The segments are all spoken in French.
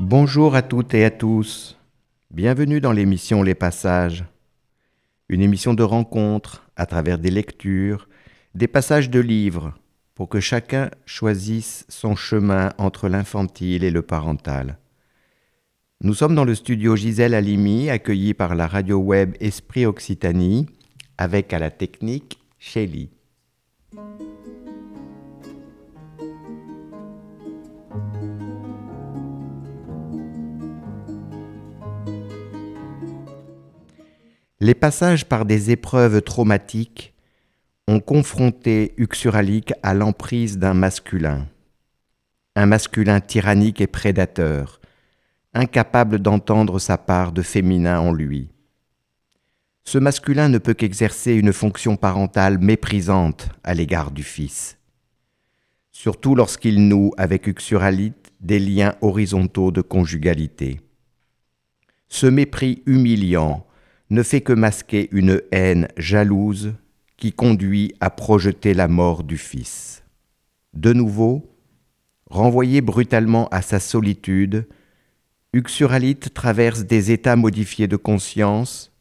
Bonjour à toutes et à tous. Bienvenue dans l'émission Les Passages. Une émission de rencontre à travers des lectures, des passages de livres, pour que chacun choisisse son chemin entre l'infantile et le parental. Nous sommes dans le studio Gisèle Halimi, accueilli par la radio web Esprit Occitanie, avec à la technique Shelly. Les passages par des épreuves traumatiques ont confronté Uxuralik à l'emprise d'un masculin, un masculin tyrannique et prédateur, incapable d'entendre sa part de féminin en lui. Ce masculin ne peut qu'exercer une fonction parentale méprisante à l'égard du fils, surtout lorsqu'il noue avec Uxuralite des liens horizontaux de conjugalité. Ce mépris humiliant ne fait que masquer une haine jalouse qui conduit à projeter la mort du Fils. De nouveau, renvoyé brutalement à sa solitude, Uxuralite traverse des états modifiés de conscience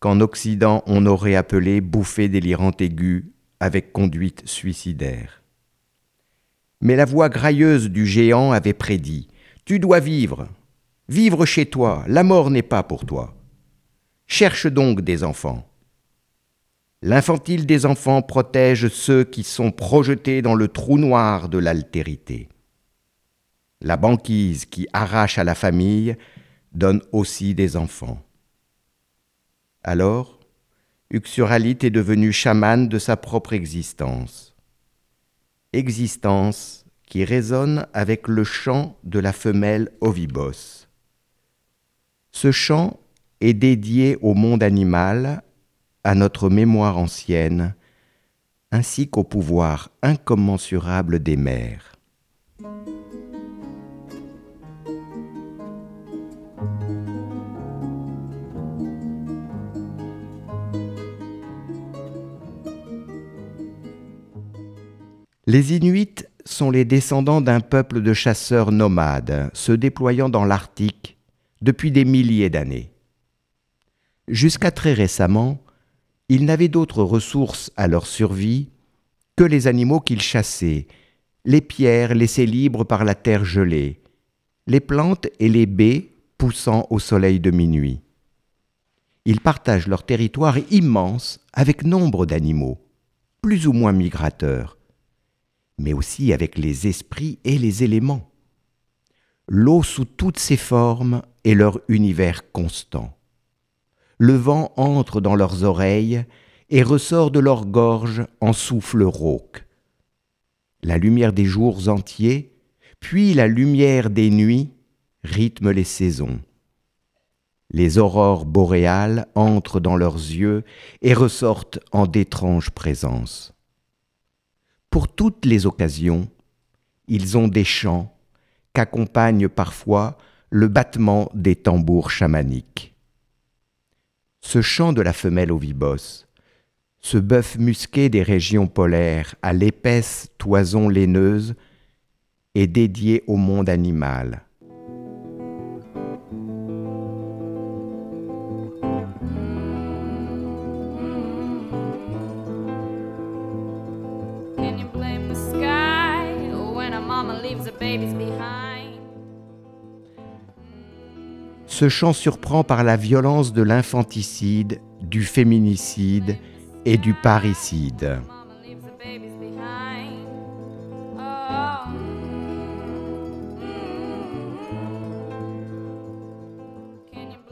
qu'en Occident on aurait appelé bouffée délirante aiguë avec conduite suicidaire. Mais la voix grailleuse du géant avait prédit Tu dois vivre, vivre chez toi, la mort n'est pas pour toi. Cherche donc des enfants. L'infantile des enfants protège ceux qui sont projetés dans le trou noir de l'altérité. La banquise qui arrache à la famille donne aussi des enfants. Alors, Uxuralite est devenu chaman de sa propre existence. Existence qui résonne avec le chant de la femelle Ovibos. Ce chant est dédié au monde animal, à notre mémoire ancienne, ainsi qu'au pouvoir incommensurable des mères. Les Inuits sont les descendants d'un peuple de chasseurs nomades se déployant dans l'Arctique depuis des milliers d'années. Jusqu'à très récemment, ils n'avaient d'autres ressources à leur survie que les animaux qu'ils chassaient, les pierres laissées libres par la terre gelée, les plantes et les baies poussant au soleil de minuit. Ils partagent leur territoire immense avec nombre d'animaux, plus ou moins migrateurs, mais aussi avec les esprits et les éléments. L'eau sous toutes ses formes est leur univers constant le vent entre dans leurs oreilles et ressort de leur gorge en souffle rauque. La lumière des jours entiers, puis la lumière des nuits rythment les saisons. Les aurores boréales entrent dans leurs yeux et ressortent en d'étranges présences. Pour toutes les occasions, ils ont des chants qu'accompagne parfois le battement des tambours chamaniques ce chant de la femelle ovibos, ce bœuf musqué des régions polaires à l'épaisse toison laineuse, est dédié au monde animal. Ce chant surprend par la violence de l'infanticide, du féminicide et du parricide.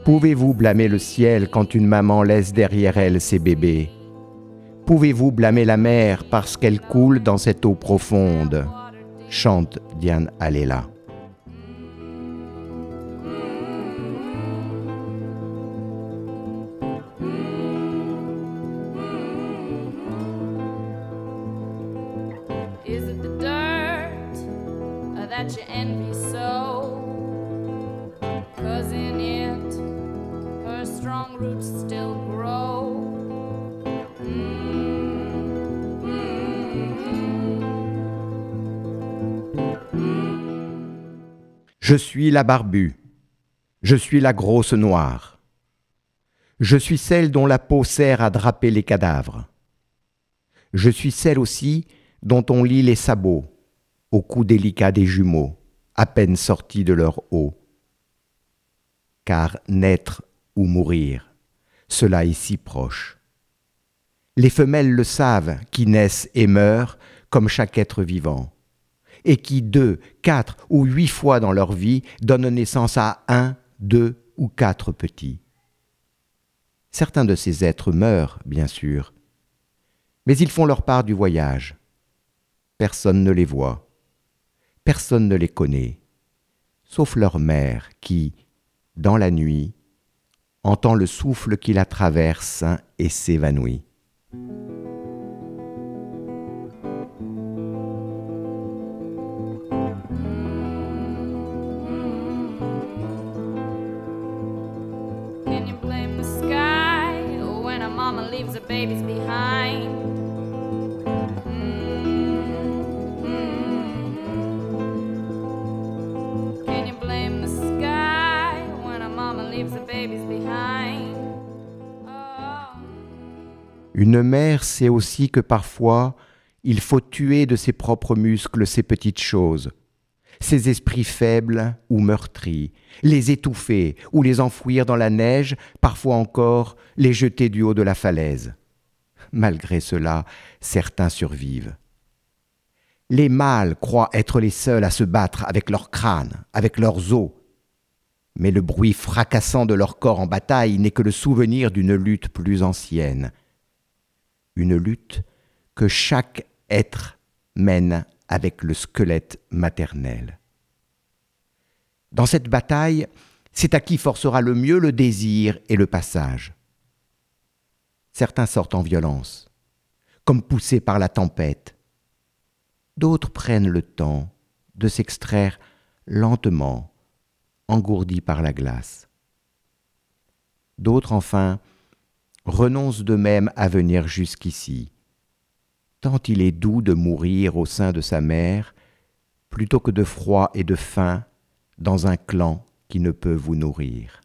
Pouvez-vous blâmer le ciel quand une maman laisse derrière elle ses bébés? Pouvez-vous blâmer la mer parce qu'elle coule dans cette eau profonde? Chante Diane Alela. Suis la barbue. Je suis la grosse noire. Je suis celle dont la peau sert à draper les cadavres. Je suis celle aussi dont on lit les sabots, au cou délicat des jumeaux, à peine sortis de leur eau. Car naître ou mourir, cela est si proche. Les femelles le savent, qui naissent et meurent comme chaque être vivant, et qui deux, quatre ou huit fois dans leur vie donnent naissance à un, deux ou quatre petits. Certains de ces êtres meurent, bien sûr, mais ils font leur part du voyage. Personne ne les voit, personne ne les connaît, sauf leur mère qui, dans la nuit, entend le souffle qui la traverse et s'évanouit. Une mère sait aussi que parfois il faut tuer de ses propres muscles ces petites choses, ces esprits faibles ou meurtris, les étouffer ou les enfouir dans la neige, parfois encore les jeter du haut de la falaise. Malgré cela, certains survivent. Les mâles croient être les seuls à se battre avec leur crâne, avec leurs os. Mais le bruit fracassant de leur corps en bataille n'est que le souvenir d'une lutte plus ancienne. Une lutte que chaque être mène avec le squelette maternel. Dans cette bataille, c'est à qui forcera le mieux le désir et le passage. Certains sortent en violence, comme poussés par la tempête. D'autres prennent le temps de s'extraire lentement, engourdis par la glace. D'autres, enfin, renoncent d'eux-mêmes à venir jusqu'ici, tant il est doux de mourir au sein de sa mère, plutôt que de froid et de faim dans un clan qui ne peut vous nourrir.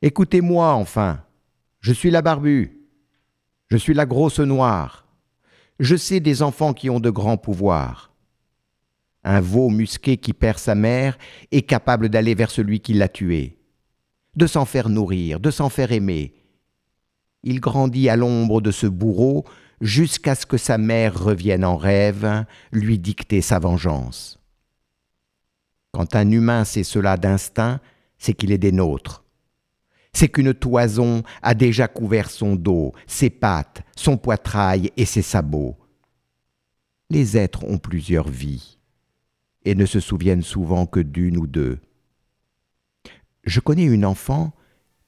Écoutez-moi enfin, je suis la barbue, je suis la grosse noire, je sais des enfants qui ont de grands pouvoirs. Un veau musqué qui perd sa mère est capable d'aller vers celui qui l'a tué, de s'en faire nourrir, de s'en faire aimer. Il grandit à l'ombre de ce bourreau jusqu'à ce que sa mère revienne en rêve lui dicter sa vengeance. Quand un humain sait cela d'instinct, c'est qu'il est des nôtres. C'est qu'une toison a déjà couvert son dos, ses pattes, son poitrail et ses sabots. Les êtres ont plusieurs vies et ne se souviennent souvent que d'une ou deux. Je connais une enfant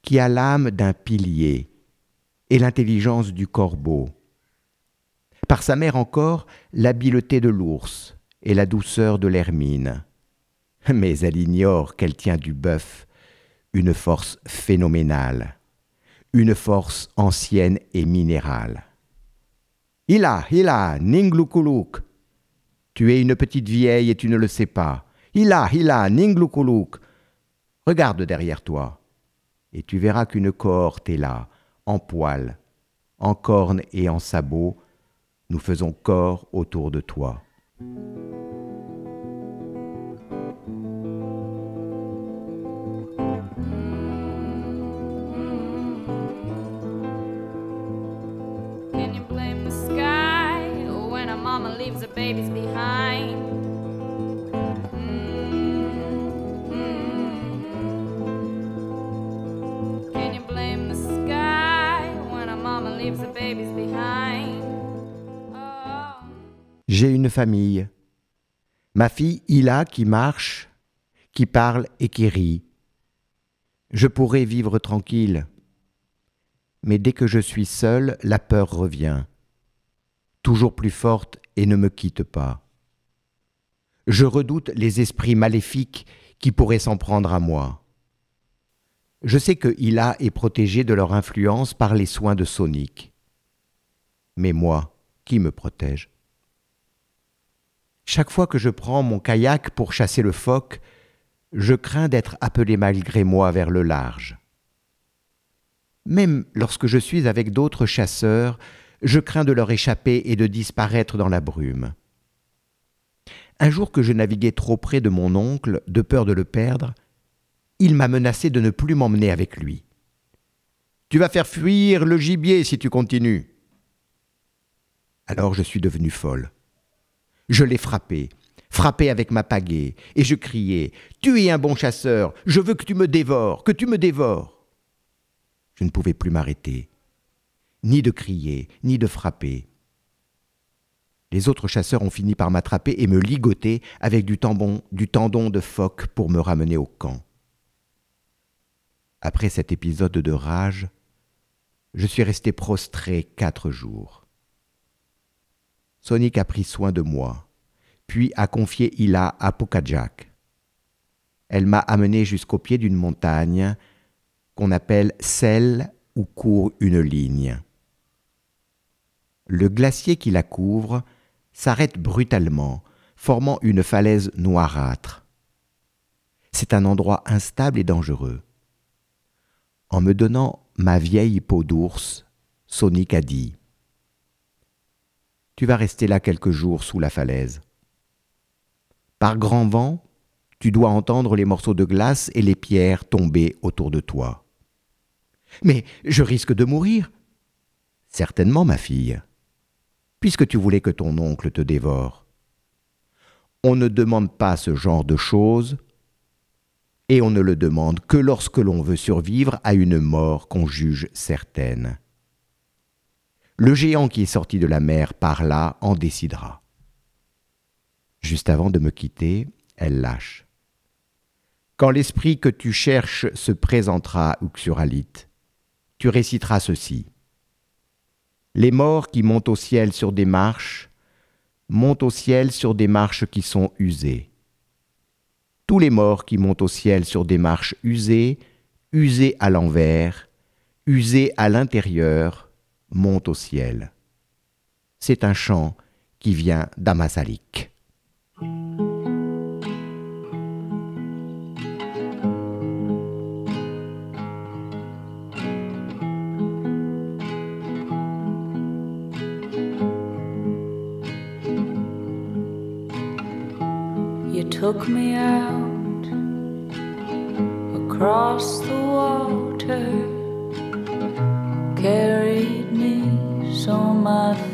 qui a l'âme d'un pilier et l'intelligence du corbeau. Par sa mère encore, l'habileté de l'ours et la douceur de l'hermine. Mais elle ignore qu'elle tient du bœuf une force phénoménale, une force ancienne et minérale. Ila, Ila, Ninglukuluk. Tu es une petite vieille et tu ne le sais pas. Ila, Ila, Ninglukuluk. Regarde derrière toi, et tu verras qu'une cohorte est là, en poil, en cornes et en sabots. Nous faisons corps autour de toi. Can you blame the sky when a mama leaves her babies behind? J'ai une famille. Ma fille Ila qui marche, qui parle et qui rit. Je pourrais vivre tranquille. Mais dès que je suis seul, la peur revient, toujours plus forte et ne me quitte pas. Je redoute les esprits maléfiques qui pourraient s'en prendre à moi. Je sais que Ila est protégée de leur influence par les soins de Sonic. Mais moi, qui me protège Chaque fois que je prends mon kayak pour chasser le phoque, je crains d'être appelé malgré moi vers le large. Même lorsque je suis avec d'autres chasseurs, je crains de leur échapper et de disparaître dans la brume. Un jour que je naviguais trop près de mon oncle, de peur de le perdre, il m'a menacé de ne plus m'emmener avec lui. Tu vas faire fuir le gibier si tu continues. Alors je suis devenu folle. Je l'ai frappé, frappé avec ma pagaie, et je criais Tu es un bon chasseur, je veux que tu me dévores, que tu me dévores. Je ne pouvais plus m'arrêter, ni de crier, ni de frapper. Les autres chasseurs ont fini par m'attraper et me ligoter avec du tendon, du tendon de phoque pour me ramener au camp. Après cet épisode de rage, je suis resté prostré quatre jours. Sonic a pris soin de moi, puis a confié Ila à Pokajak. Elle m'a amené jusqu'au pied d'une montagne qu'on appelle celle où court une ligne. Le glacier qui la couvre s'arrête brutalement, formant une falaise noirâtre. C'est un endroit instable et dangereux. En me donnant ma vieille peau d'ours, Sonic a dit Tu vas rester là quelques jours sous la falaise. Par grand vent, tu dois entendre les morceaux de glace et les pierres tomber autour de toi. Mais je risque de mourir. Certainement, ma fille puisque tu voulais que ton oncle te dévore. On ne demande pas ce genre de choses, et on ne le demande que lorsque l'on veut survivre à une mort qu'on juge certaine. Le géant qui est sorti de la mer par là en décidera. Juste avant de me quitter, elle lâche. Quand l'esprit que tu cherches se présentera, Uxuralite, tu réciteras ceci les morts qui montent au ciel sur des marches montent au ciel sur des marches qui sont usées. Tous les morts qui montent au ciel sur des marches usées, usées à l'envers, usées à l'intérieur, montent au ciel. C'est un chant qui vient d'Amazalik.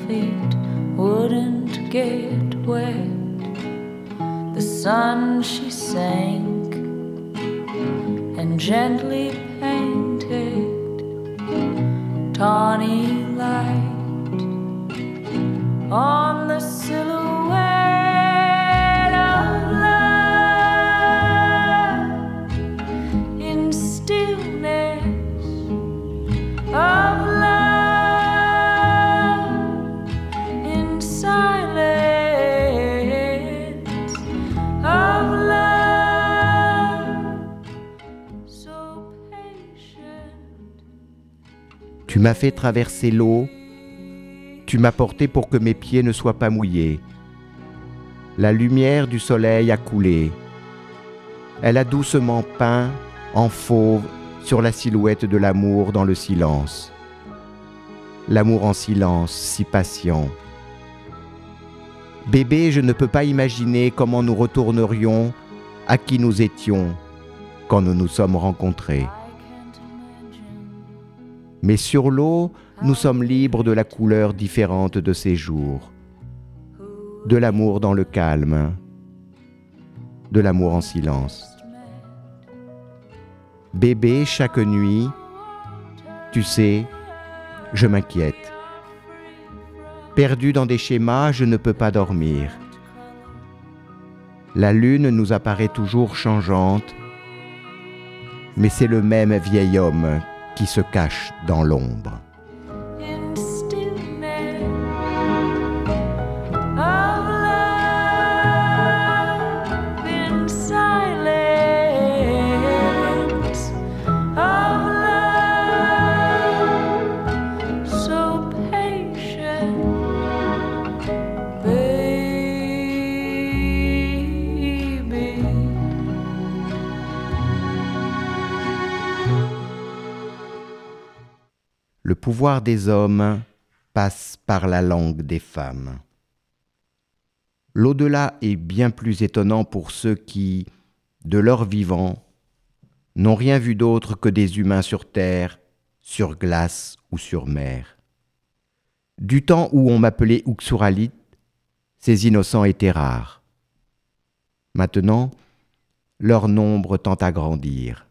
Feet wouldn't get wet. The sun she sank and gently Tu m'as fait traverser l'eau, tu m'as porté pour que mes pieds ne soient pas mouillés. La lumière du soleil a coulé. Elle a doucement peint en fauve sur la silhouette de l'amour dans le silence. L'amour en silence, si patient. Bébé, je ne peux pas imaginer comment nous retournerions à qui nous étions quand nous nous sommes rencontrés. Mais sur l'eau, nous sommes libres de la couleur différente de ces jours, de l'amour dans le calme, de l'amour en silence. Bébé, chaque nuit, tu sais, je m'inquiète. Perdu dans des schémas, je ne peux pas dormir. La lune nous apparaît toujours changeante, mais c'est le même vieil homme qui se cache dans l'ombre. Le pouvoir des hommes passe par la langue des femmes. L'au-delà est bien plus étonnant pour ceux qui, de leur vivant, n'ont rien vu d'autre que des humains sur terre, sur glace ou sur mer. Du temps où on m'appelait Uxuralit, ces innocents étaient rares. Maintenant, leur nombre tend à grandir.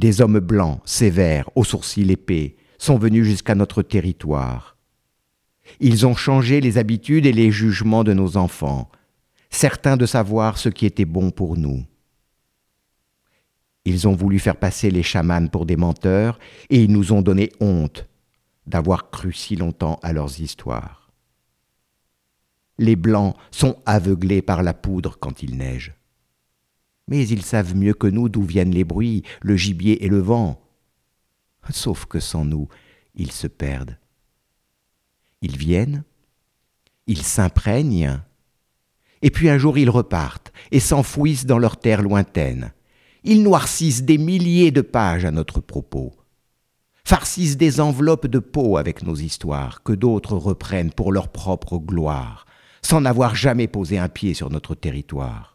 Des hommes blancs, sévères, aux sourcils épais, sont venus jusqu'à notre territoire. Ils ont changé les habitudes et les jugements de nos enfants, certains de savoir ce qui était bon pour nous. Ils ont voulu faire passer les chamans pour des menteurs et ils nous ont donné honte d'avoir cru si longtemps à leurs histoires. Les blancs sont aveuglés par la poudre quand il neige. Mais ils savent mieux que nous d'où viennent les bruits, le gibier et le vent. Sauf que sans nous, ils se perdent. Ils viennent, ils s'imprègnent, et puis un jour ils repartent et s'enfouissent dans leur terre lointaine. Ils noircissent des milliers de pages à notre propos, farcissent des enveloppes de peau avec nos histoires que d'autres reprennent pour leur propre gloire, sans n'avoir jamais posé un pied sur notre territoire.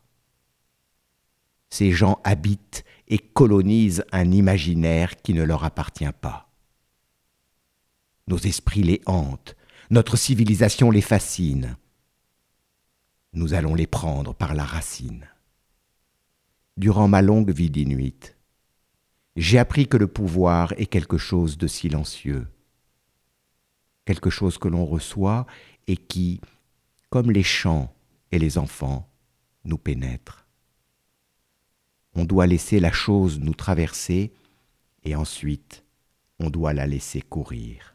Ces gens habitent et colonisent un imaginaire qui ne leur appartient pas. Nos esprits les hantent, notre civilisation les fascine. Nous allons les prendre par la racine. Durant ma longue vie d'inuit, j'ai appris que le pouvoir est quelque chose de silencieux, quelque chose que l'on reçoit et qui, comme les chants et les enfants, nous pénètre. On doit laisser la chose nous traverser et ensuite on doit la laisser courir.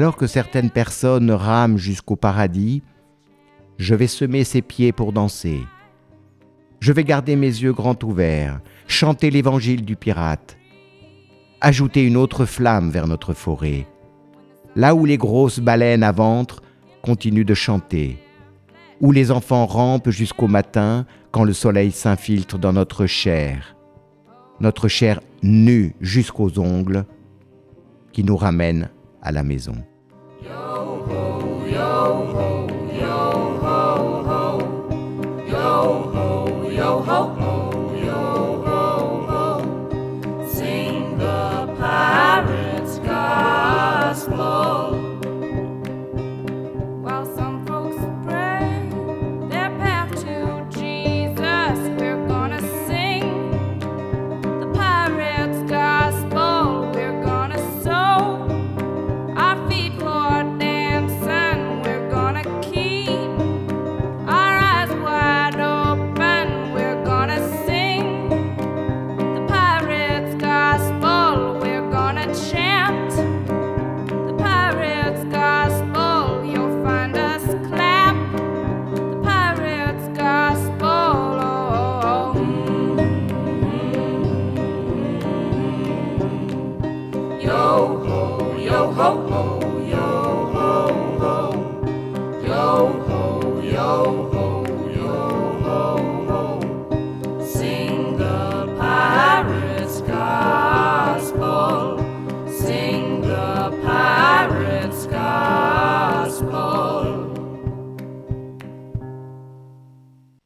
Alors que certaines personnes rament jusqu'au paradis, je vais semer ses pieds pour danser. Je vais garder mes yeux grands ouverts, chanter l'évangile du pirate, ajouter une autre flamme vers notre forêt, là où les grosses baleines à ventre continuent de chanter, où les enfants rampent jusqu'au matin quand le soleil s'infiltre dans notre chair, notre chair nue jusqu'aux ongles, qui nous ramène à la maison. Yo ho, yo ho, yo ho, yo ho.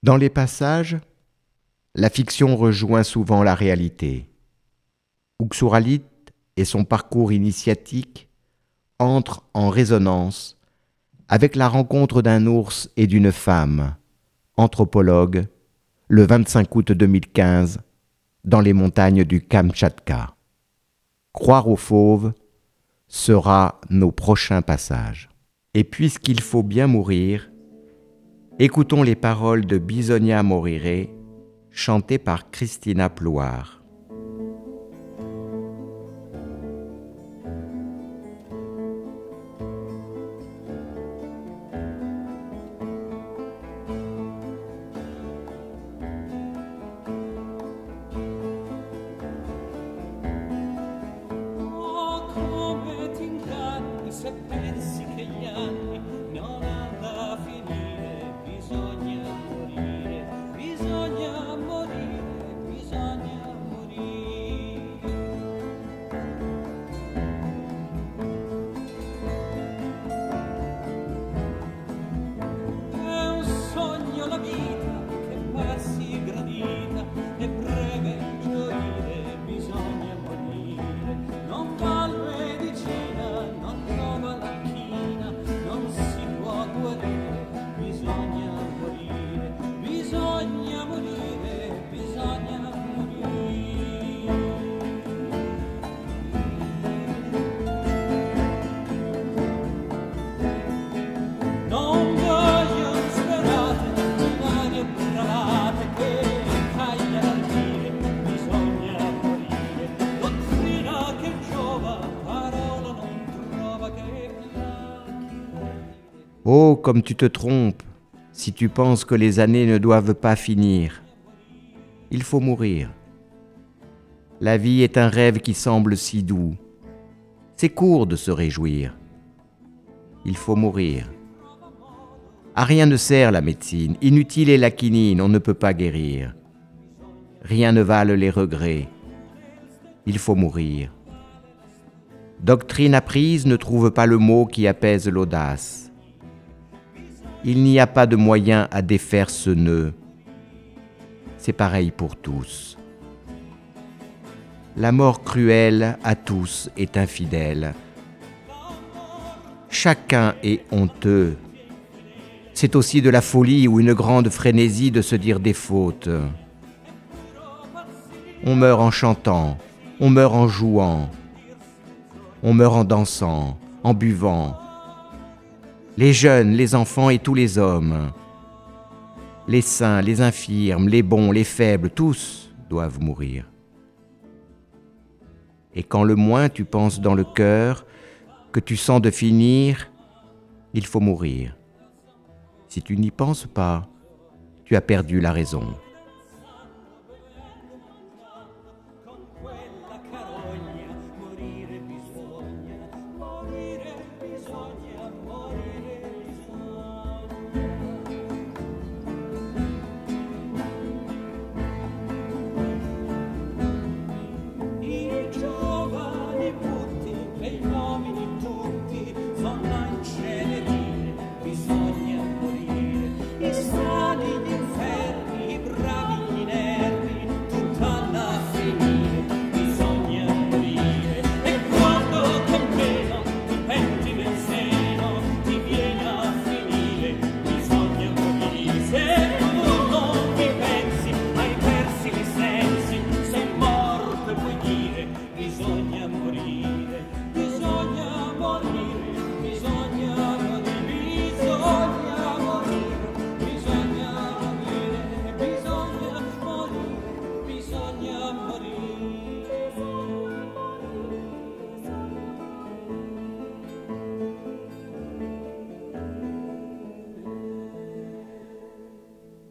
Dans les passages, la fiction rejoint souvent la réalité. Uxuralit et son parcours initiatique entrent en résonance avec la rencontre d'un ours et d'une femme, anthropologue, le 25 août 2015, dans les montagnes du Kamtchatka. Croire aux fauves sera nos prochains passages. Et puisqu'il faut bien mourir, écoutons les paroles de Bisonia Morire, chantées par Christina Ploire. Comme tu te trompes si tu penses que les années ne doivent pas finir. Il faut mourir. La vie est un rêve qui semble si doux. C'est court de se réjouir. Il faut mourir. À rien ne sert la médecine, inutile est la quinine, on ne peut pas guérir. Rien ne valent les regrets. Il faut mourir. Doctrine apprise ne trouve pas le mot qui apaise l'audace. Il n'y a pas de moyen à défaire ce nœud. C'est pareil pour tous. La mort cruelle à tous est infidèle. Chacun est honteux. C'est aussi de la folie ou une grande frénésie de se dire des fautes. On meurt en chantant, on meurt en jouant, on meurt en dansant, en buvant. Les jeunes, les enfants et tous les hommes. Les saints, les infirmes, les bons, les faibles, tous doivent mourir. Et quand le moins tu penses dans le cœur, que tu sens de finir, il faut mourir. Si tu n'y penses pas, tu as perdu la raison.